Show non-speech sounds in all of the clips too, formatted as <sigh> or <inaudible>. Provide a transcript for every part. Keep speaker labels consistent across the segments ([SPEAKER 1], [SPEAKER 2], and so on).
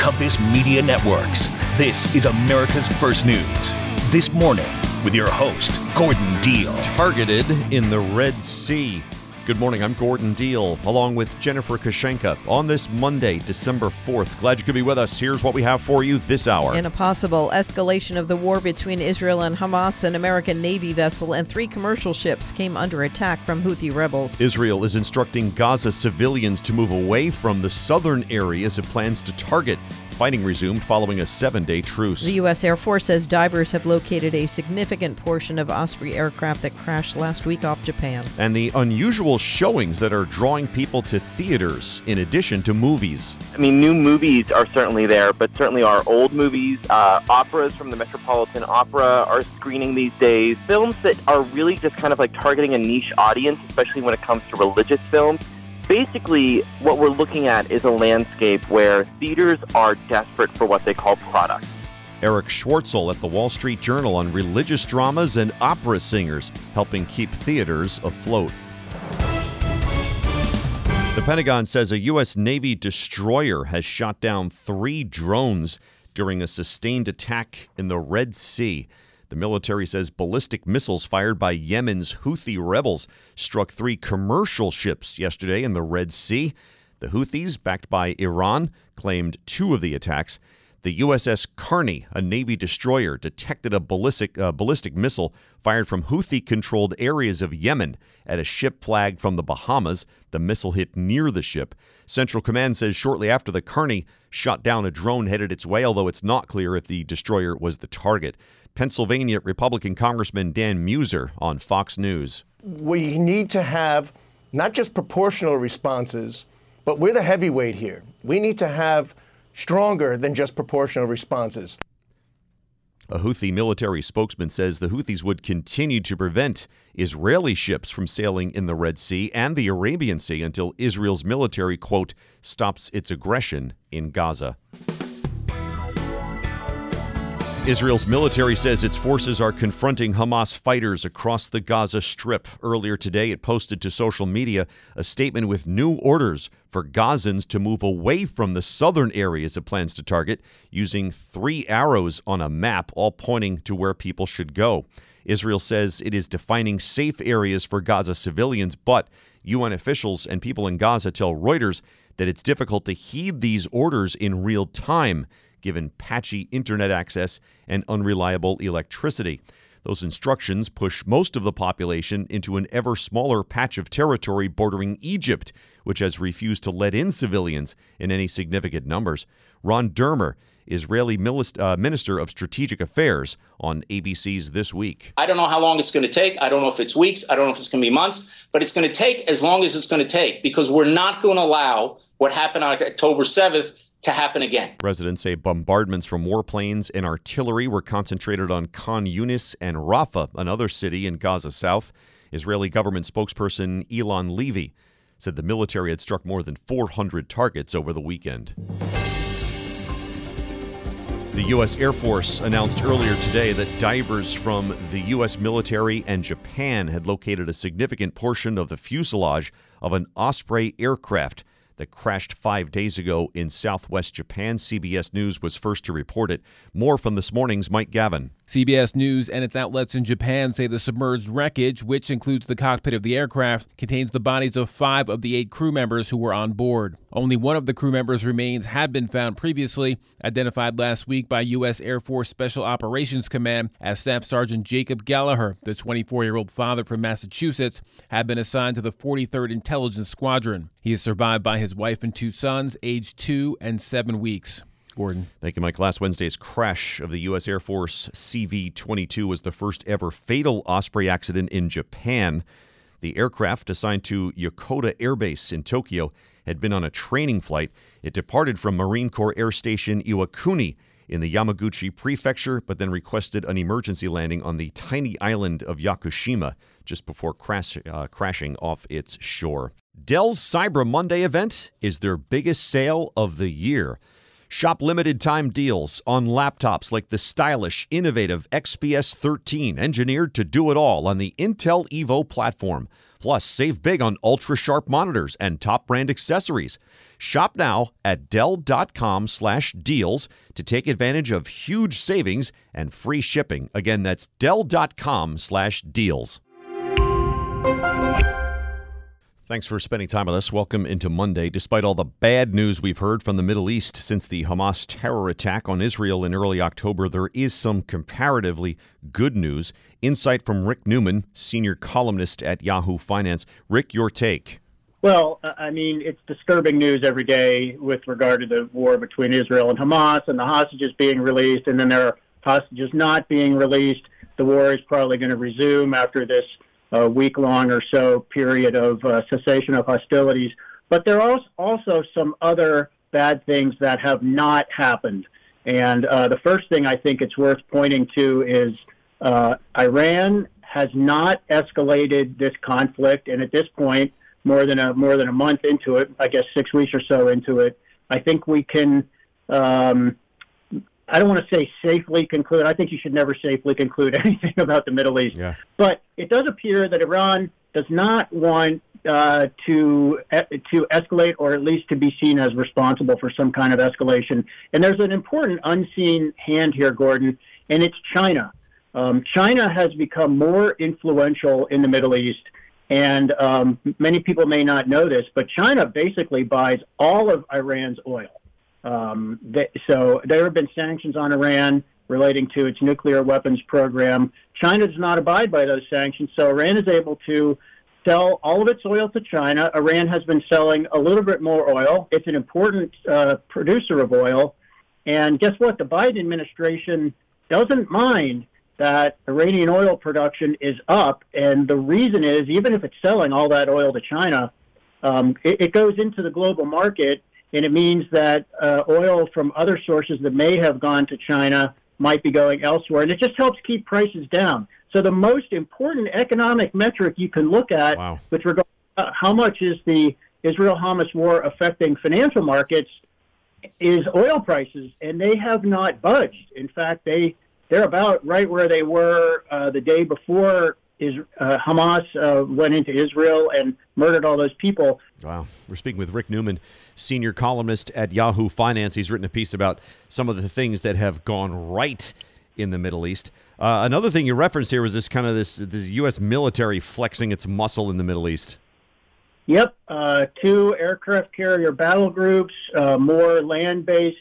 [SPEAKER 1] Compass Media Networks. This is America's First News. This morning, with your host, Gordon Deal.
[SPEAKER 2] Targeted in the Red Sea. Good morning, I'm Gordon Deal, along with Jennifer Kushinka on this Monday, December 4th. Glad you could be with us. Here's what we have for you this hour.
[SPEAKER 3] In a possible escalation of the war between Israel and Hamas, an American Navy vessel and three commercial ships came under attack from Houthi rebels.
[SPEAKER 2] Israel is instructing Gaza civilians to move away from the southern areas it plans to target fighting resumed following a seven day truce.
[SPEAKER 3] The U.S. Air Force says divers have located a significant portion of Osprey aircraft that crashed last week off Japan.
[SPEAKER 2] And the unusual showings that are drawing people to theaters in addition to movies.
[SPEAKER 4] I mean, new movies are certainly there, but certainly our old movies, uh, operas from the Metropolitan Opera are screening these days. Films that are really just kind of like targeting a niche audience, especially when it comes to religious films basically, what we're looking at is a landscape where theaters are desperate for what they call product.
[SPEAKER 2] Erich Schwartzel at the Wall Street Journal on religious dramas and opera singers helping keep theaters afloat. The Pentagon says a U.S. Navy destroyer has shot down three drones during a sustained attack in the Red Sea. The military says ballistic missiles fired by Yemen's Houthi rebels struck three commercial ships yesterday in the Red Sea. The Houthis, backed by Iran, claimed two of the attacks. The USS Carney, a Navy destroyer, detected a ballistic, uh, ballistic missile fired from Houthi controlled areas of Yemen at a ship flagged from the Bahamas. The missile hit near the ship. Central Command says shortly after the Carney shot down a drone headed its way, although it's not clear if the destroyer was the target. Pennsylvania Republican Congressman Dan Meuser on Fox News.
[SPEAKER 5] We need to have not just proportional responses, but we're the heavyweight here. We need to have stronger than just proportional responses.
[SPEAKER 2] A Houthi military spokesman says the Houthis would continue to prevent Israeli ships from sailing in the Red Sea and the Arabian Sea until Israel's military, quote, stops its aggression in Gaza. Israel's military says its forces are confronting Hamas fighters across the Gaza Strip. Earlier today, it posted to social media a statement with new orders for Gazans to move away from the southern areas it plans to target, using three arrows on a map, all pointing to where people should go. Israel says it is defining safe areas for Gaza civilians, but UN officials and people in Gaza tell Reuters that it's difficult to heed these orders in real time given patchy internet access and unreliable electricity. Those instructions push most of the population into an ever smaller patch of territory bordering Egypt, which has refused to let in civilians in any significant numbers. Ron Dermer Israeli uh, Minister of Strategic Affairs on ABC's This Week.
[SPEAKER 6] I don't know how long it's going to take. I don't know if it's weeks. I don't know if it's going to be months, but it's going to take as long as it's going to take because we're not going to allow what happened on October 7th to happen again.
[SPEAKER 2] Residents say bombardments from warplanes and artillery were concentrated on Khan Yunis and Rafah, another city in Gaza South. Israeli government spokesperson Eylon Levy said the military had struck more than 400 targets over the weekend. The U.S. Air Force announced earlier today that divers from the U.S. military and Japan had located a significant portion of the fuselage of an Osprey aircraft that crashed five days ago in southwest Japan. CBS News was first to report it. More from this morning's Mike Gavin.
[SPEAKER 7] CBS News and its outlets in Japan say the submerged wreckage, which includes the cockpit of the aircraft, contains the bodies of five of the eight crew members who were on board. Only one of the crew members' remains had been found previously, identified last week by U.S. Air Force Special Operations Command as Staff Sergeant Jacob Galliher, the 24 year old father from Massachusetts, had been assigned to the 43rd Intelligence Squadron. He is survived by his wife and two sons, aged two and seven weeks. Gordon.
[SPEAKER 2] Thank you, Mike. Last Wednesday's crash of the U.S. Air Force CV 22 was the first ever fatal Osprey accident in Japan. The aircraft, assigned to Yokota Air Base in Tokyo, had been on a training flight. It departed from Marine Corps Air Station Iwakuni in the Yamaguchi Prefecture, but then requested an emergency landing on the tiny island of Yakushima just before crash, uh, crashing off its shore. Dell's Cyber Monday event is their biggest sale of the year. Shop limited time deals on laptops like the stylish, innovative XPS 13, engineered to do it all on the Intel Evo platform. Plus, save big on ultra sharp monitors and top brand accessories. Shop now at Dell.com slash deals to take advantage of huge savings and free shipping. Again, that's Dell.com Thanks for spending time with us. Welcome into Monday. Despite all the bad news we've heard from the Middle East since the Hamas terror attack on Israel in early October, there is some comparatively good news. Insight from Rick Newman, senior columnist at Yahoo Finance. Rick, your take.
[SPEAKER 8] Well, I mean, it's disturbing news every day with regard to the war between Israel and Hamas and the hostages being released, and then there are hostages not being released. The war is probably going to resume after this a week long or so period of uh, cessation of hostilities. But there are also some other bad things that have not happened. And uh, the first thing I think it's worth pointing to is uh, Iran has not escalated this conflict, and at this point, more than a more than a month into it, I guess six weeks or so into it, I think we can um, I don't want to say safely conclude. I think you should never safely conclude <laughs> anything about the Middle East.
[SPEAKER 2] Yeah.
[SPEAKER 8] But it does appear that Iran does not want uh, to to escalate, or at least to be seen as responsible for some kind of escalation. And there's an important unseen hand here, Gordon, and it's China. Um, China has become more influential in the Middle East. And um, many people may not know this, but China basically buys all of Iran's oil. Um, they, so there have been sanctions on Iran relating to its nuclear weapons program. China does not abide by those sanctions, so Iran is able to sell all of its oil to China. Iran has been selling a little bit more oil. It's an important uh, producer of oil. And guess what? The Biden administration doesn't mind that Iranian oil production is up. And the reason is, even if it's selling all that oil to China, um, it, it goes into the global market and it means that uh, oil from other sources that may have gone to China might be going elsewhere, and it just helps keep prices down. So the most important economic metric you can look at
[SPEAKER 2] wow.
[SPEAKER 8] with regard to uh, how much is the Israel-Hamas war affecting financial markets is oil prices, and they have not budged. In fact, they they're about right where they were uh, the day before is uh, Hamas uh, went into Israel and murdered all those people.
[SPEAKER 2] Wow. We're speaking with Rick Newman, senior columnist at Yahoo Finance. He's written a piece about some of the things that have gone right in the Middle East. Uh, another thing you referenced here was this kind of this, this U.S. military flexing its muscle in the Middle East.
[SPEAKER 8] Yep, uh, two aircraft carrier battle groups, uh, more land-based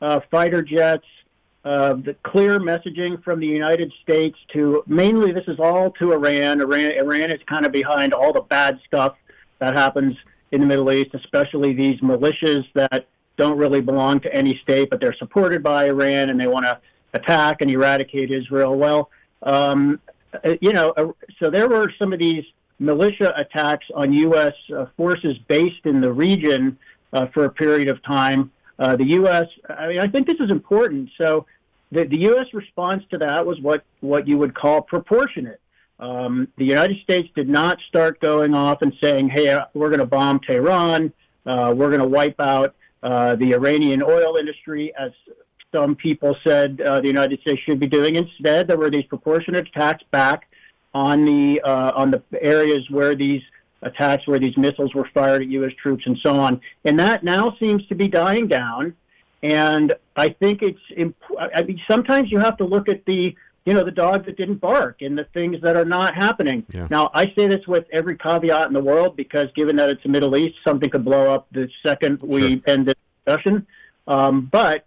[SPEAKER 8] uh, fighter jets, uh, the clear messaging from the United States to mainly this is all to Iran. Iran, Iran is kind of behind all the bad stuff that happens in the Middle East, especially these militias that don't really belong to any state, but they're supported by Iran and they want to attack and eradicate Israel. Well, um, uh, you know, uh, so there were some of these militia attacks on U.S. Uh, forces based in the region uh, for a period of time. Uh, the U.S. I mean, I think this is important. So the, the U.S. response to that was what, what you would call proportionate. Um, the United States did not start going off and saying, hey, uh, we're going to bomb Tehran, uh, we're going to wipe out uh, the Iranian oil industry, as some people said uh, the United States should be doing. Instead, there were these proportionate attacks back on the, uh, on the areas where these attacks, where these missiles were fired at U.S. troops and so on. And that now seems to be dying down. And I think it's. Imp- I mean, sometimes you have to look at the, you know, the dog that didn't bark and the things that are not happening.
[SPEAKER 2] Yeah.
[SPEAKER 8] Now, I say this with every caveat in the world because, given that it's the Middle East, something could blow up the second we
[SPEAKER 2] Sure.
[SPEAKER 8] end the discussion. Um, but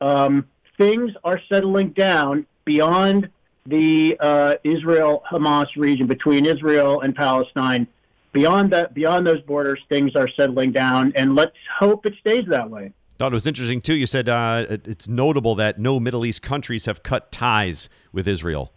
[SPEAKER 8] um, things are settling down beyond the uh, Israel-Hamas region between Israel and Palestine. Beyond that, beyond those borders, things are settling down, and let's hope it stays that way.
[SPEAKER 2] Thought it was interesting, too. You said uh, it's notable that no Middle East countries have cut ties with Israel.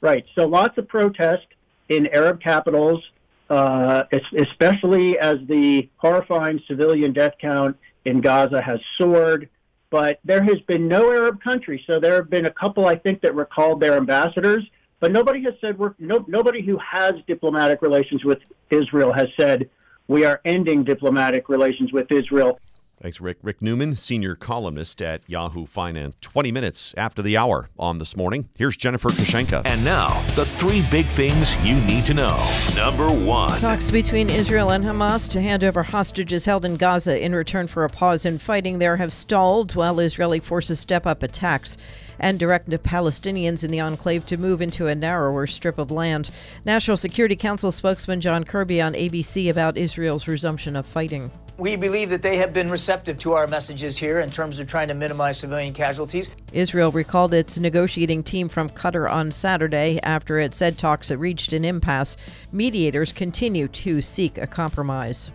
[SPEAKER 8] Right. So lots of protest in Arab capitals, uh, especially as the horrifying civilian death count in Gaza has soared. But there has been no Arab country. So there have been a couple, I think, that recalled their ambassadors. But nobody has said we're no, nobody who has diplomatic relations with Israel has said we are ending diplomatic relations with Israel.
[SPEAKER 2] Thanks, Rick. Rick Newman, senior columnist at Yahoo Finance. 20 minutes after the hour on this morning. Here's Jennifer Kushinka.
[SPEAKER 1] And now, the three big things you need to know. Number one
[SPEAKER 3] Talks between Israel and Hamas to hand over hostages held in Gaza in return for a pause in fighting there have stalled while Israeli forces step up attacks and direct the Palestinians in the enclave to move into a narrower strip of land. National Security Council spokesman John Kirby on ABC about Israel's resumption of fighting.
[SPEAKER 9] We believe that they have been receptive to our messages here in terms of trying to minimize civilian casualties.
[SPEAKER 3] Israel recalled its negotiating team from Qatar on Saturday after it said talks had reached an impasse. Mediators continue to seek a compromise.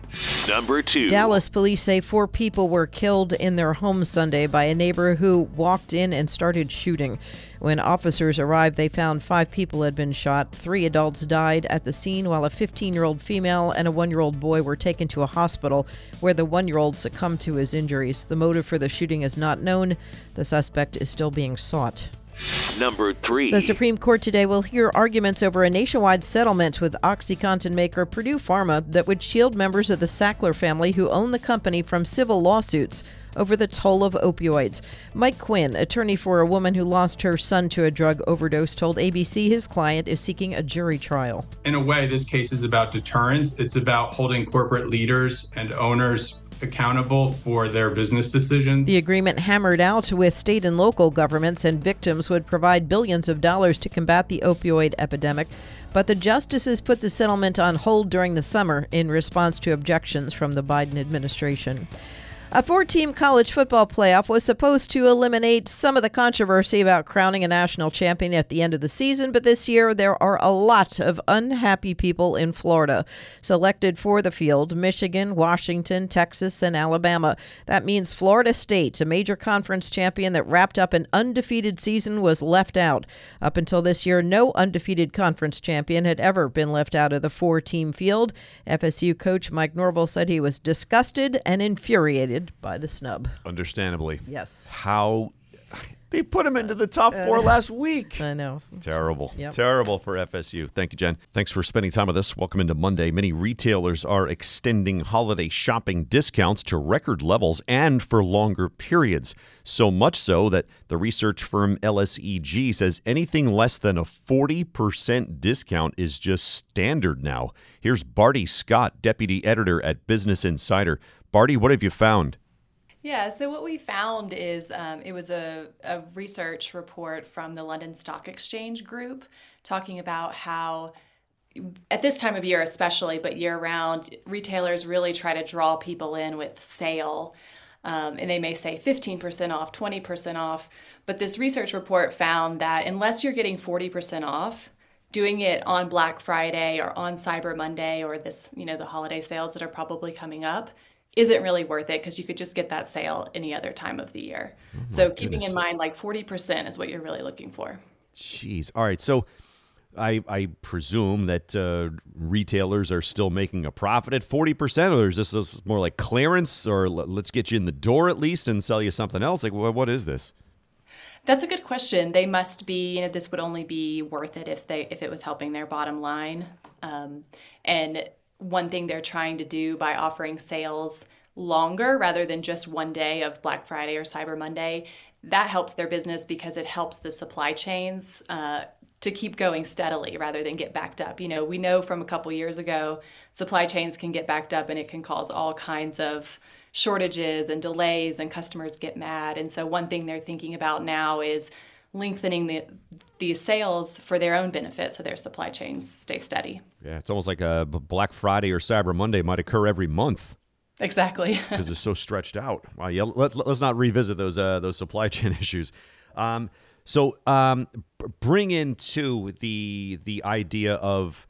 [SPEAKER 1] Number two
[SPEAKER 3] Dallas police say four people were killed in their home Sunday by a neighbor who walked in and started shooting. When officers arrived, they found five people had been shot. Three adults died at the scene, while a 15 year old female and a one year old boy were taken to a hospital where the one year old succumbed to his injuries. The motive for the shooting is not known. The suspect is still being sought.
[SPEAKER 1] Number three
[SPEAKER 3] The Supreme Court today will hear arguments over a nationwide settlement with OxyContin maker Purdue Pharma that would shield members of the Sackler family who own the company from civil lawsuits over the toll of opioids. Mike Quinn, attorney for a woman who lost her son to a drug overdose, told ABC his client is seeking a jury trial.
[SPEAKER 10] In a way, this case is about deterrence. It's about holding corporate leaders and owners accountable for their business decisions.
[SPEAKER 3] The agreement hammered out with state and local governments and victims would provide billions of dollars to combat the opioid epidemic. But the justices put the settlement on hold during the summer in response to objections from the Biden administration. A four team college football playoff was supposed to eliminate some of the controversy about crowning a national champion at the end of the season, but this year there are a lot of unhappy people in Florida selected for the field Michigan, Washington, Texas, and Alabama. That means Florida State, a major conference champion that wrapped up an undefeated season, was left out. Up until this year, no undefeated conference champion had ever been left out of the four team field. FSU coach Mike Norvell said he was disgusted and infuriated by the snub.
[SPEAKER 2] Understandably.
[SPEAKER 3] Yes.
[SPEAKER 2] How they put him into the top uh, four last week.
[SPEAKER 3] I know.
[SPEAKER 2] Terrible.
[SPEAKER 3] Yep.
[SPEAKER 2] Terrible for FSU. Thank you, Jen. Thanks for spending time with us. Welcome into Monday. Many retailers are extending holiday shopping discounts to record levels and for longer periods. So much so that the research firm LSEG says anything less than a 40% discount is just standard now. Here's Barty Scott, deputy editor at Business Insider. Barty, what have you found?
[SPEAKER 11] Yeah, so what we found is um, it was a, a research report from the London Stock Exchange Group talking about how, at this time of year especially, but year round, retailers really try to draw people in with sale. Um, and they may say 15% off, 20% off. But this research report found that unless you're getting 40% off, doing it on Black Friday or on Cyber Monday or this, you know, the holiday sales that are probably coming up isn't really worth it because you could just get that sale any other time of the year. so keeping in mind like 40% is what you're really looking for.
[SPEAKER 2] Jeez. All right. So I, I presume that uh, retailers are still making a profit at 40%, or is this is more like clearance, or l- let's get you in the door at least and sell you something else? Like, wh- what is this?
[SPEAKER 11] That's a good question. They must be, you know, this would only be worth it if they if it was helping their bottom line. Um, and one thing they're trying to do by offering sales longer rather than just one day of Black Friday or Cyber Monday, that helps their business because it helps the supply chains uh, to keep going steadily rather than get backed up. You know, we know from a couple years ago, supply chains can get backed up and it can cause all kinds of shortages and delays and customers get mad. And so one thing they're thinking about now is lengthening the these sales for their own benefit so their supply chains stay steady.
[SPEAKER 2] Yeah, it's almost like a Black Friday or Cyber Monday might occur every month
[SPEAKER 11] Exactly. <laughs>
[SPEAKER 2] because it's so stretched out. Wow, yeah, let, us not revisit those uh, those supply <laughs> chain issues. Um, so um, bring into the the idea of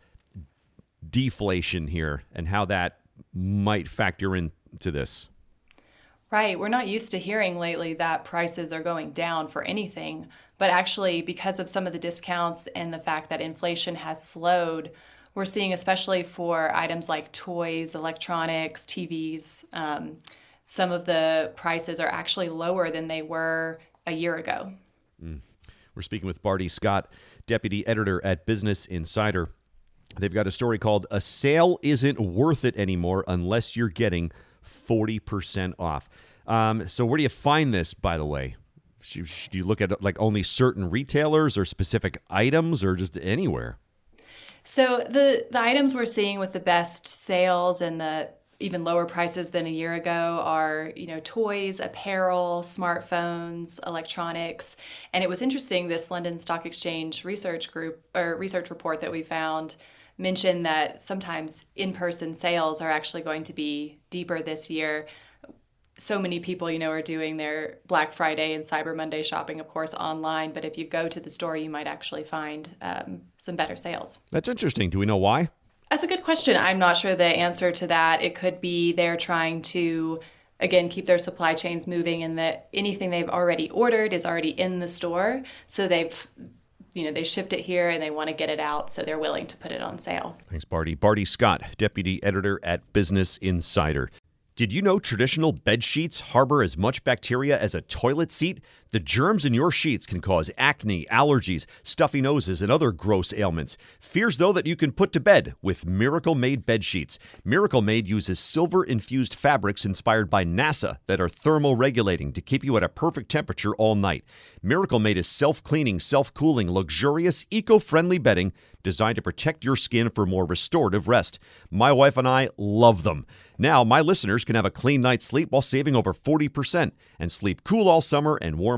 [SPEAKER 2] deflation here and how that might factor into this.
[SPEAKER 11] Right. We're not used to hearing lately that prices are going down for anything. But actually, because of some of the discounts and the fact that inflation has slowed, we're seeing, especially for items like toys, electronics, TVs, um, some of the prices are actually lower than they were a year ago.
[SPEAKER 2] We're speaking with Barty Scott, deputy editor at Business Insider. They've got a story called A Sale Isn't Worth It Anymore Unless You're Getting 40% off. Um, so, where do you find this, by the way? Do you look at like only certain retailers or specific items or just anywhere?
[SPEAKER 11] So the the items we're seeing with the best sales and the even lower prices than a year ago are you know toys apparel smartphones electronics. And it was interesting this london stock exchange research group or research report that we found mentioned that sometimes in-person sales are actually going to be deeper this year so many people, you know, are doing their Black Friday and Cyber Monday shopping, of course, online. But if you go to the store, you might actually find um, some better sales.
[SPEAKER 2] That's interesting. Do we know why?
[SPEAKER 11] That's a good question. I'm not sure the answer to that. It could be they're trying to again keep their supply chains moving and that anything they've already ordered is already in the store so they've you know they shipped it here and they want to get it out so they're willing to put it on sale
[SPEAKER 2] thanks barty barty scott deputy editor at business insider did you know traditional bed sheets harbor as much bacteria as a toilet seat? The germs in your sheets can cause acne, allergies, stuffy noses, and other gross ailments. Fears, though, that you can put to bed with Miracle Made bed sheets. Miracle Made uses silver infused fabrics inspired by NASA that are thermoregulating to keep you at a perfect temperature all night. Miracle Made is self cleaning, self cooling, luxurious, eco friendly bedding designed to protect your skin for more restorative rest. My wife and I love them. Now, my listeners can have a clean night's sleep while saving over 40% and sleep cool all summer and warm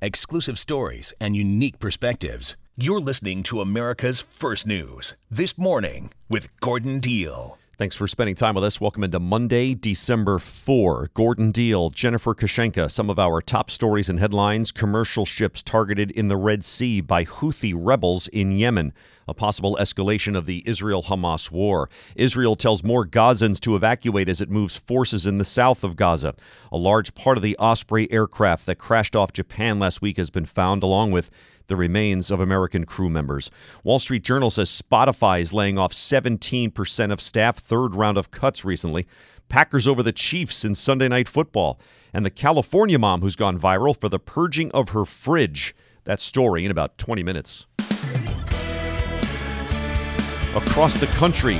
[SPEAKER 1] exclusive stories, and unique perspectives. You're listening to America's First News this morning with Gordon Deal.
[SPEAKER 2] Thanks for spending time with us. Welcome into Monday, December 4. Gordon Deal, Jennifer Kushinka, some of our top stories and headlines. Commercial ships targeted in the Red Sea by Houthi rebels in Yemen. A possible escalation of the Israel Hamas war. Israel tells more Gazans to evacuate as it moves forces in the south of Gaza. A large part of the Osprey aircraft that crashed off Japan last week has been found, along with the remains of American crew members. Wall Street Journal says Spotify is laying off 17% of staff, third round of cuts recently. Packers over the Chiefs in Sunday Night Football. And the California mom who's gone viral for the purging of her fridge. That story in about 20 minutes. Across the country,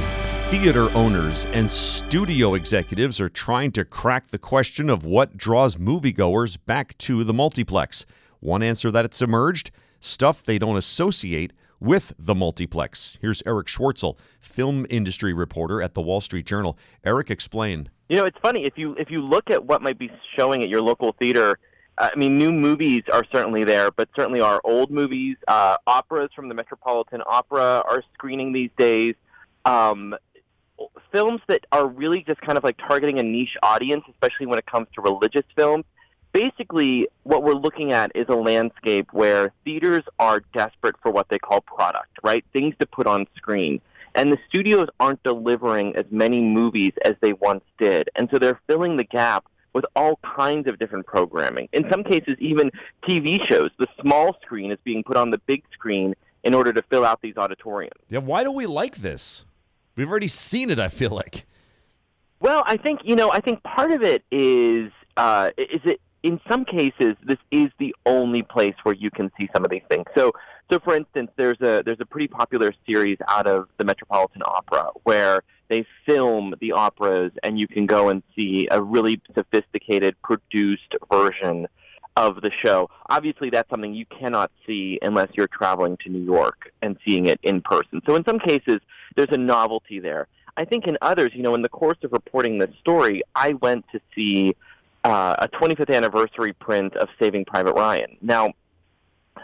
[SPEAKER 2] theater owners and studio executives are trying to crack the question of what draws moviegoers back to the multiplex. One answer that it's emerged stuff they don't associate with the multiplex. Here's Erich Schwartzel, film industry reporter at the Wall Street Journal. Eric, explain.
[SPEAKER 4] You know, it's funny if you if you look at what might be showing at your local theater. I mean, new movies are certainly there, but certainly our old movies, uh, operas from the Metropolitan Opera are screening these days. Um, films that are really just kind of like targeting a niche audience, especially when it comes to religious films basically what we're looking at is a landscape where theaters are desperate for what they call product, right? Things to put on screen. And the studios aren't delivering as many movies as they once did. And so they're filling the gap with all kinds of different programming. In some cases, even TV shows. The small screen is being put on the big screen in order to fill out these auditoriums.
[SPEAKER 2] Yeah, why do we like this? We've already seen it, I feel like.
[SPEAKER 4] Well, I think, you know, I think part of it is uh, is it in some cases, this is the only place where you can see some of these things. So, so for instance, there's a there's a pretty popular series out of the Metropolitan Opera where they film the operas, and you can go and see a really sophisticated, produced version of the show. Obviously, that's something you cannot see unless you're traveling to New York and seeing it in person. So, in some cases, there's a novelty there. I think in others, you know, in the course of reporting this story, I went to see uh, a 25th anniversary print of Saving Private Ryan. Now,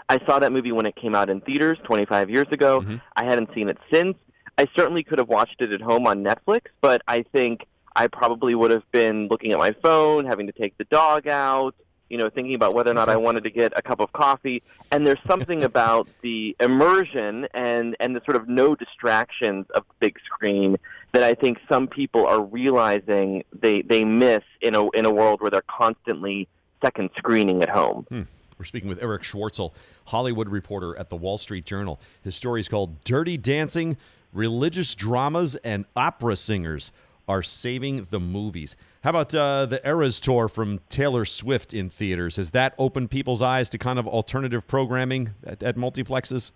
[SPEAKER 4] I saw that movie when it came out in theaters 25 years ago. Mm-hmm. I hadn't seen it since. I certainly could have watched it at home on Netflix, but I think I probably would have been looking at my phone, having to take the dog out, you know, thinking about whether or not I wanted to get a cup of coffee. And there's something <laughs> about the immersion and and the sort of no distractions of the big screen that I think some people are realizing they they miss in a in a world where they're constantly second screening at home.
[SPEAKER 2] Hmm. We're speaking with Erich Schwartzel, Hollywood reporter at the Wall Street Journal. His story is called Dirty Dancing Religious Dramas and Opera Singers Are Saving the Movies. How about uh, the Eras Tour from Taylor Swift in theaters? Has that opened people's eyes to kind of alternative programming at, at multiplexes?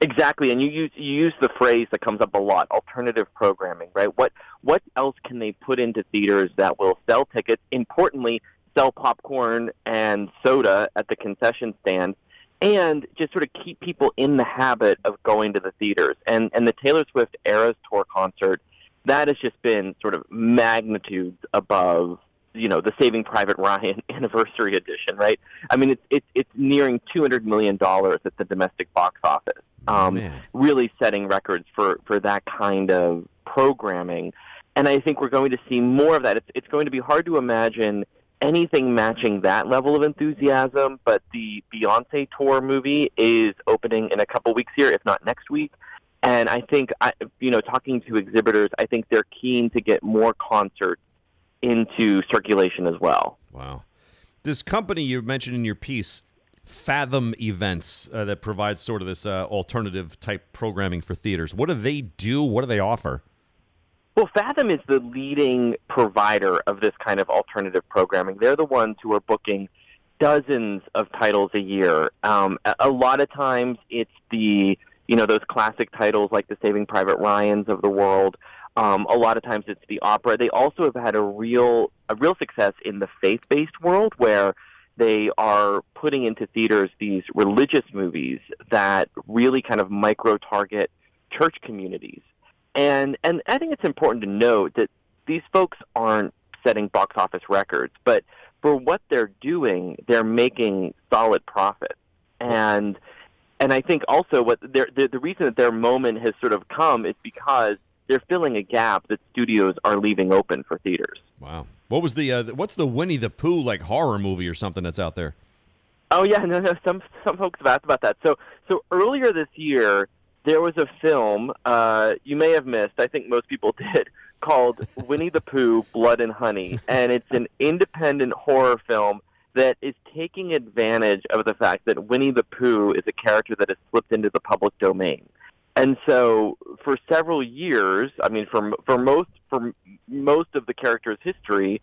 [SPEAKER 4] Exactly, and you use you use the phrase that comes up a lot: alternative programming, right? What what else can they put into theaters that will sell tickets? Importantly, sell popcorn and soda at the concession stand, and just sort of keep people in the habit of going to the theaters. And and the Taylor Swift Eras Tour concert, that has just been sort of magnitudes above you know the Saving Private Ryan <laughs> anniversary edition, right? I mean, it's it's it's nearing two hundred million dollars at the domestic box office um, really setting records for, for that kind of programming. And I think we're going to see more of that. It's, it's going to be hard to imagine anything matching that level of enthusiasm, but the Beyonce tour movie is opening in a couple weeks here, if not next week. And I think, I, you know, talking to exhibitors, I think they're keen to get more concerts into circulation as well.
[SPEAKER 2] Wow. This company you mentioned in your piece, Fathom Events uh, that provides sort of this uh, alternative type programming for theaters. What do they do? What do they offer?
[SPEAKER 4] Well, Fathom is the leading provider of this kind of alternative programming. They're the ones who are booking dozens of titles a year. Um, a lot of times, it's the you know those classic titles like the Saving Private Ryan's of the world. Um, a lot of times, it's the opera. They also have had a real a real success in the faith based world where they are putting into theaters these religious movies that really kind of micro target church communities. And and I think it's important to note that these folks aren't setting box office records, but for what they're doing, they're making solid profits. And and I think also what the the reason that their moment has sort of come is because they're filling a gap that studios are leaving open for theaters.
[SPEAKER 2] Wow. What was the uh, what's the Winnie the Pooh like horror movie or something that's out there?
[SPEAKER 4] Oh yeah, <laughs> no, no. Some some folks have asked about that. So so earlier this year there was a film uh, you may have missed. I think most people <laughs> did called Winnie the Pooh: Blood and Honey, and it's an independent horror film that is taking advantage of the fact that Winnie the Pooh is a character that has slipped into the public domain. And so, for several years, I mean, for for most for most of the character's history,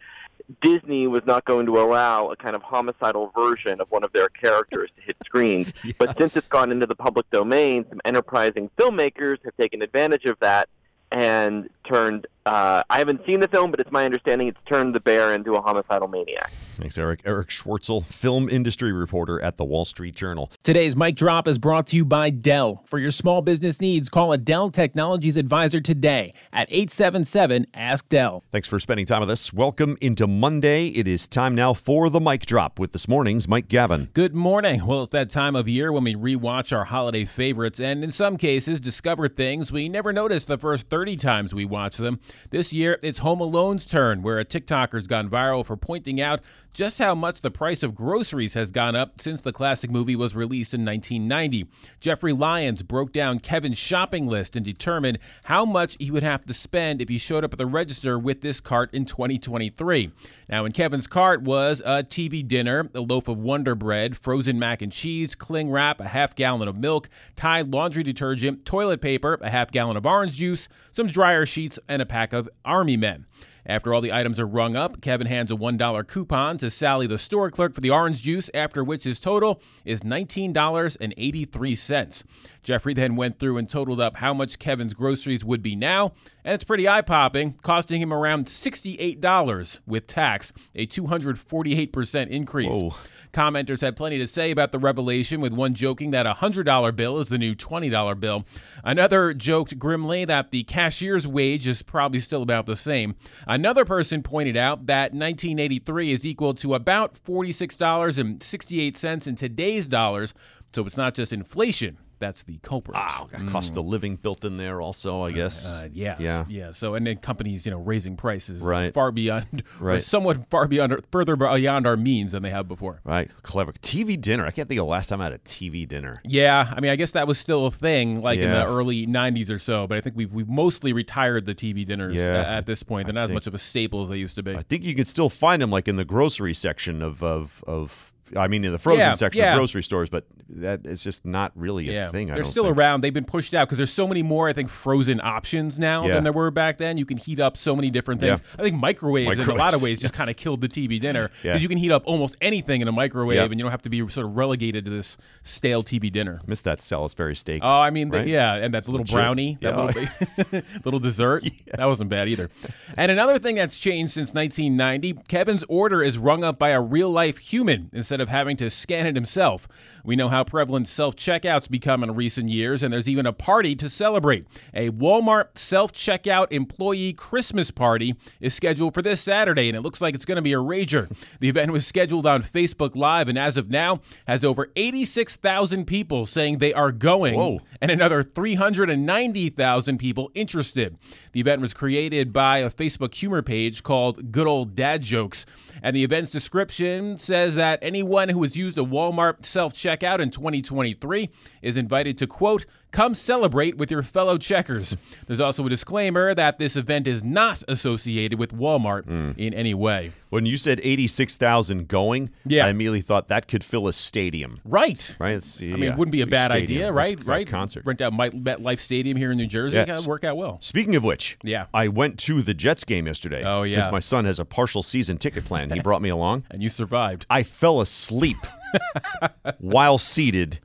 [SPEAKER 4] Disney was not going to allow a kind of homicidal version of one of their characters to hit screens. <laughs> yeah. But since it's gone into the public domain, some enterprising filmmakers have taken advantage of that and turned. Uh, I haven't seen the film, but it's my understanding it's turned the bear into a homicidal maniac.
[SPEAKER 2] Thanks, Eric. Erich Schwartzel, film industry reporter at the Wall Street Journal.
[SPEAKER 7] Today's mic drop is brought to you by Dell. For your small business needs, call a Dell Technologies advisor today at 877 Ask Dell.
[SPEAKER 2] Thanks for spending time with us. Welcome into Monday. It is time now for the mic drop with this morning's Mike Gavin.
[SPEAKER 7] Good morning. Well, it's that time of year when we rewatch our holiday favorites and in some cases discover things we never noticed the first 30 times we watch them. This year, it's Home Alone's turn, where a TikToker's gone viral for pointing out just how much the price of groceries has gone up since the classic movie was released in 1990. Jeffrey Lyons broke down Kevin's shopping list and determined how much he would have to spend if he showed up at the register with this cart in 2023. Now, in Kevin's cart was a TV dinner, a loaf of Wonder Bread, frozen mac and cheese, cling wrap, a half gallon of milk, Tide laundry detergent, toilet paper, a half gallon of orange juice, some dryer sheets, and a pack of Army Men. After all the items are rung up, Kevin hands a $1 coupon to Sally, the store clerk, for the orange juice, after which his total is $19.83. Jeffrey then went through and totaled up how much Kevin's groceries would be now, and it's pretty eye popping, costing him around $68 with tax, a 248% increase. Whoa. Commenters had plenty to say about the revelation, with one joking that a $100 bill is the new $20 bill. Another joked grimly that the cashier's wage is probably still about the same. Another person pointed out that 1983 is equal to about $46.68 in today's dollars, so it's not just inflation that's the culprit.
[SPEAKER 2] Ah, cost of living built in there also, I guess.
[SPEAKER 7] Uh, yes,
[SPEAKER 2] Yeah.
[SPEAKER 7] yeah. So, and then companies, you know, raising prices
[SPEAKER 2] Right.
[SPEAKER 7] far beyond, <laughs>
[SPEAKER 2] Right.
[SPEAKER 7] somewhat far beyond, further beyond our means than they have before.
[SPEAKER 2] Right. Clever. TV dinner. I can't think of the last time I had a TV dinner.
[SPEAKER 7] Yeah, I mean, I guess that was still a thing, like in the early '90s or so. But I think we've we've mostly retired the TV dinners
[SPEAKER 2] Yeah.
[SPEAKER 7] a- at this point. They're not as
[SPEAKER 2] think-
[SPEAKER 7] much of a staple as they used to be.
[SPEAKER 2] I think you can still find them like in the grocery section of of, of I mean in the frozen
[SPEAKER 7] Yeah,
[SPEAKER 2] section
[SPEAKER 7] yeah.
[SPEAKER 2] of grocery stores, but that it's just not really a
[SPEAKER 7] yeah,
[SPEAKER 2] thing.
[SPEAKER 7] They're
[SPEAKER 2] don't
[SPEAKER 7] still
[SPEAKER 2] think.
[SPEAKER 7] around. They've been pushed out because there's so many more. I think frozen options now than there were back then. You can heat up so many different things. I think microwaves, in a lot of
[SPEAKER 2] Microwaves,
[SPEAKER 7] ways just kind of killed the TV dinner because you can heat up almost anything in a microwave, and you don't have to be sort of relegated to this stale TV dinner.
[SPEAKER 2] Miss that Salisbury steak.
[SPEAKER 7] Oh, I mean, the- yeah, and that little brownie, that little, <laughs> <laughs> little dessert, that wasn't bad either. And another thing that's changed since 1990, Kevin's order is rung up by a real life human instead of having to scan it himself. We know how prevalent self checkouts become in recent years, and there's even a party to celebrate. A Walmart self checkout employee Christmas party is scheduled for this Saturday, and it looks like it's going to be a rager. The event was scheduled on Facebook Live, and as of now, has over 86,000 people saying they are going
[SPEAKER 2] Whoa.
[SPEAKER 7] and another 390,000 people interested. The event was created by a Facebook humor page called Good Old Dad Jokes. And the event's description says that anyone who has used a Walmart self checkout in 2023 is invited to, quote, come celebrate with your fellow checkers. There's also a disclaimer that this event is not associated with Walmart hmm. in any way.
[SPEAKER 2] When you said eighty six thousand going,
[SPEAKER 7] Yeah.
[SPEAKER 2] I immediately thought that could fill a stadium.
[SPEAKER 7] Right.
[SPEAKER 2] Right. It's,
[SPEAKER 7] I mean, it wouldn't be a bad idea, right? Right.
[SPEAKER 2] Concert.
[SPEAKER 7] Rent out MetLife Stadium here in New Jersey.
[SPEAKER 2] Yeah.
[SPEAKER 7] Kind of work out well.
[SPEAKER 2] Speaking of which,
[SPEAKER 7] Yeah.
[SPEAKER 2] I went to the Jets game yesterday.
[SPEAKER 7] Oh, yeah.
[SPEAKER 2] Since my son has a partial season ticket plan, he brought me along. <laughs>
[SPEAKER 7] And you survived.
[SPEAKER 2] I fell asleep <laughs> while seated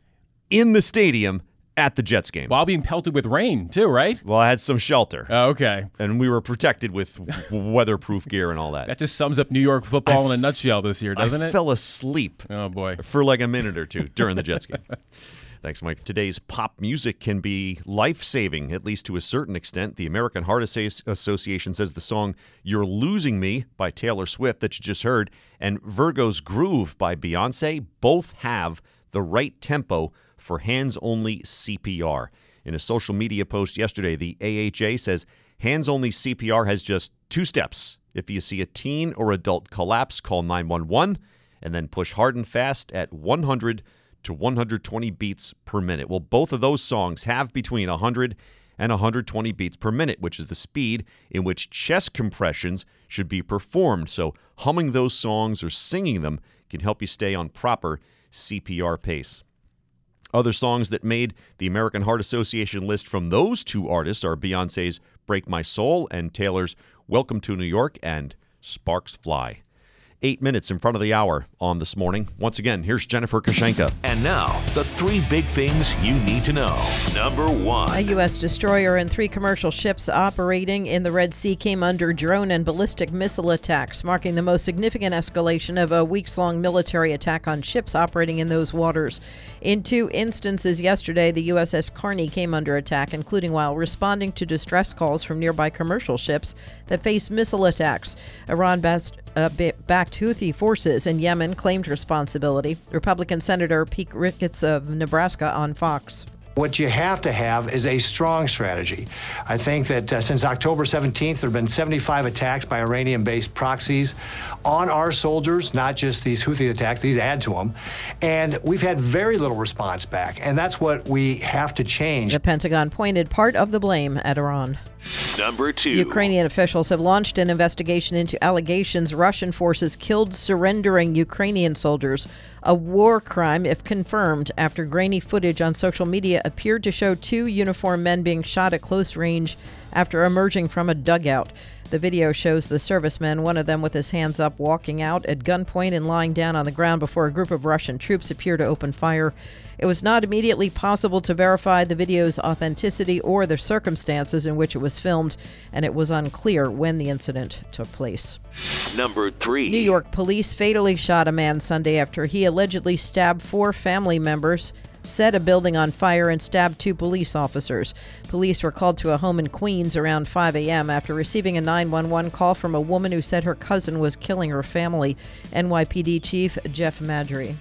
[SPEAKER 2] in the stadium at the Jets game.
[SPEAKER 7] While being pelted with rain, too, right?
[SPEAKER 2] Well, I had some shelter,
[SPEAKER 7] Oh, okay.
[SPEAKER 2] and we were protected with weatherproof gear and all that.
[SPEAKER 7] That just sums up New York football in a nutshell this year, doesn't
[SPEAKER 2] I
[SPEAKER 7] it?
[SPEAKER 2] fell asleep
[SPEAKER 7] oh, boy.
[SPEAKER 2] for like a minute or two during the Jets game. <laughs> Thanks, Mike. Today's pop music can be life saving, at least to a certain extent. The American Heart Association says the song You're Losing Me by Taylor Swift, that you just heard, and Virgo's Groove by Beyonce both have the right tempo for hands only CPR. In a social media post yesterday, the AHA says hands only CPR has just two steps. If you see a teen or adult collapse, call 911 and then push hard and fast at 100 to 120 beats per minute. Well, both of those songs have between 100 and 120 beats per minute, which is the speed in which chest compressions should be performed. So, humming those songs or singing them can help you stay on proper CPR pace. Other songs that made the American Heart Association list from those two artists are Beyonce's Break My Soul and Taylor's Welcome to New York and Sparks Fly. Eight minutes in front of the hour on this morning. Once again, here's Jennifer Kushinka.
[SPEAKER 1] And now, the three big things you need to know. Number
[SPEAKER 3] A
[SPEAKER 1] one.
[SPEAKER 3] U.S. destroyer and three commercial ships operating in the Red Sea came under drone and ballistic missile attacks, marking the most significant escalation of a weeks long military attack on ships operating in those waters. In two instances yesterday, the USS Carney came under attack, including while responding to distress calls from nearby commercial ships that faced missile attacks. Iran bas- uh, ba- backed Houthi forces in Yemen claimed responsibility. Republican Senator Pete Ricketts of Nebraska on Fox.
[SPEAKER 12] What you have to have is a strong strategy. I think that uh, since October 17th, there have been 75 attacks by Iranian based proxies on our soldiers, not just these Houthi attacks, these add to them. And we've had very little response back. And that's what we have to change.
[SPEAKER 3] The Pentagon pointed part of the blame at Iran.
[SPEAKER 1] Number two.
[SPEAKER 3] Ukrainian officials have launched an investigation into allegations Russian forces killed surrendering Ukrainian soldiers, a war crime if confirmed, after grainy footage on social media appeared to show two uniformed men being shot at close range after emerging from a dugout. The video shows the servicemen, one of them with his hands up, walking out at gunpoint and lying down on the ground before a group of Russian troops appear to open fire. It was not immediately possible to verify the video's authenticity or the circumstances in which it was filmed, and it was unclear when the incident took place.
[SPEAKER 1] Number three.
[SPEAKER 3] New York police fatally shot a man Sunday after he allegedly stabbed four family members, set a building on fire, and stabbed two police officers. Police were called to a home in Queens around 5 a.m. after receiving a 911 call from a woman who said her cousin was killing her family. NYPD Chief Jeff Maddrey.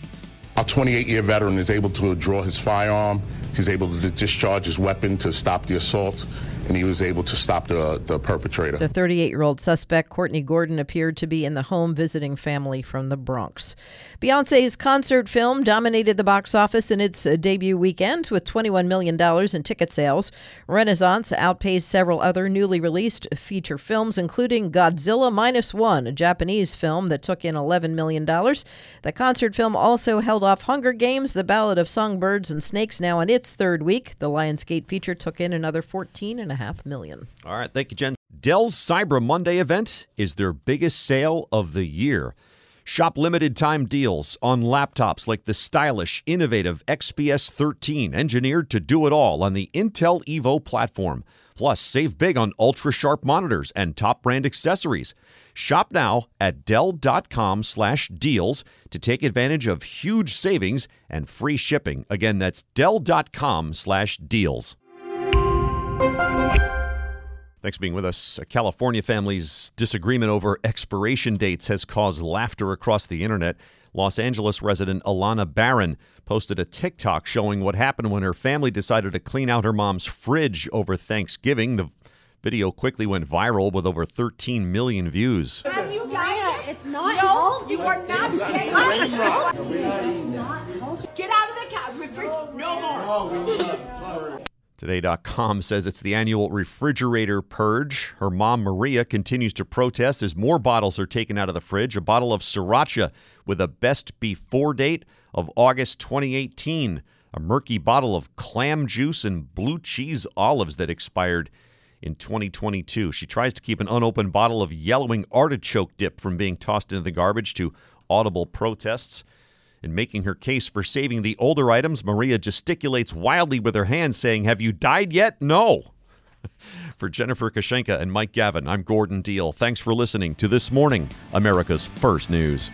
[SPEAKER 13] Our 28 year veteran is able to draw his firearm, he's able to discharge his weapon to stop the assault and he was able to stop the, the perpetrator.
[SPEAKER 3] The 38 year old suspect, Courtney Gordon, appeared to be in the home visiting family from the Bronx. Beyonce's concert film dominated the box office in its uh, debut weekend with $21 million in ticket sales. Renaissance outpaced several other newly released feature films, including Godzilla Minus One, a Japanese film that took in $11 million. The concert film also held off Hunger Games, The Ballad of Songbirds and Snakes, now in its third week. The Lionsgate feature took in another 14 and a half million.
[SPEAKER 2] All right, thank you, Jen. Dell's Cyber Monday event is their biggest sale of the year. Shop limited time deals on laptops like the stylish, innovative XPS 13, engineered to do it all on the Intel Evo platform. Plus, save big on ultra sharp monitors and top brand accessories. Shop now at Dell.com slash deals to take advantage of huge savings and free shipping. Again, that's Dell.com slash deals. Thanks for being with us. A California family's disagreement over expiration dates has caused laughter across the internet. Los Angeles resident Alana Barron posted a TikTok showing what happened when her family decided to clean out her mom's fridge over Thanksgiving. The video quickly went viral with over 13 million views.
[SPEAKER 14] Have you guys? It's not no, you are not getting Get out of the car. No more.
[SPEAKER 2] Today.com says it's the annual refrigerator purge. Her mom, Maria, continues to protest as more bottles are taken out of the fridge. A bottle of Sriracha with a best before date of August 2018. A murky bottle of clam juice and blue cheese olives that expired in 2022. She tries to keep an unopened bottle of yellowing artichoke dip from being tossed into the garbage to audible protests. In making her case for saving the older items, Maria gesticulates wildly with her hands, saying, Have you died yet? No. <laughs> for Jennifer Kushinka and Mike Gavin, I'm Gordon Deal. Thanks for listening to This Morning, America's First News.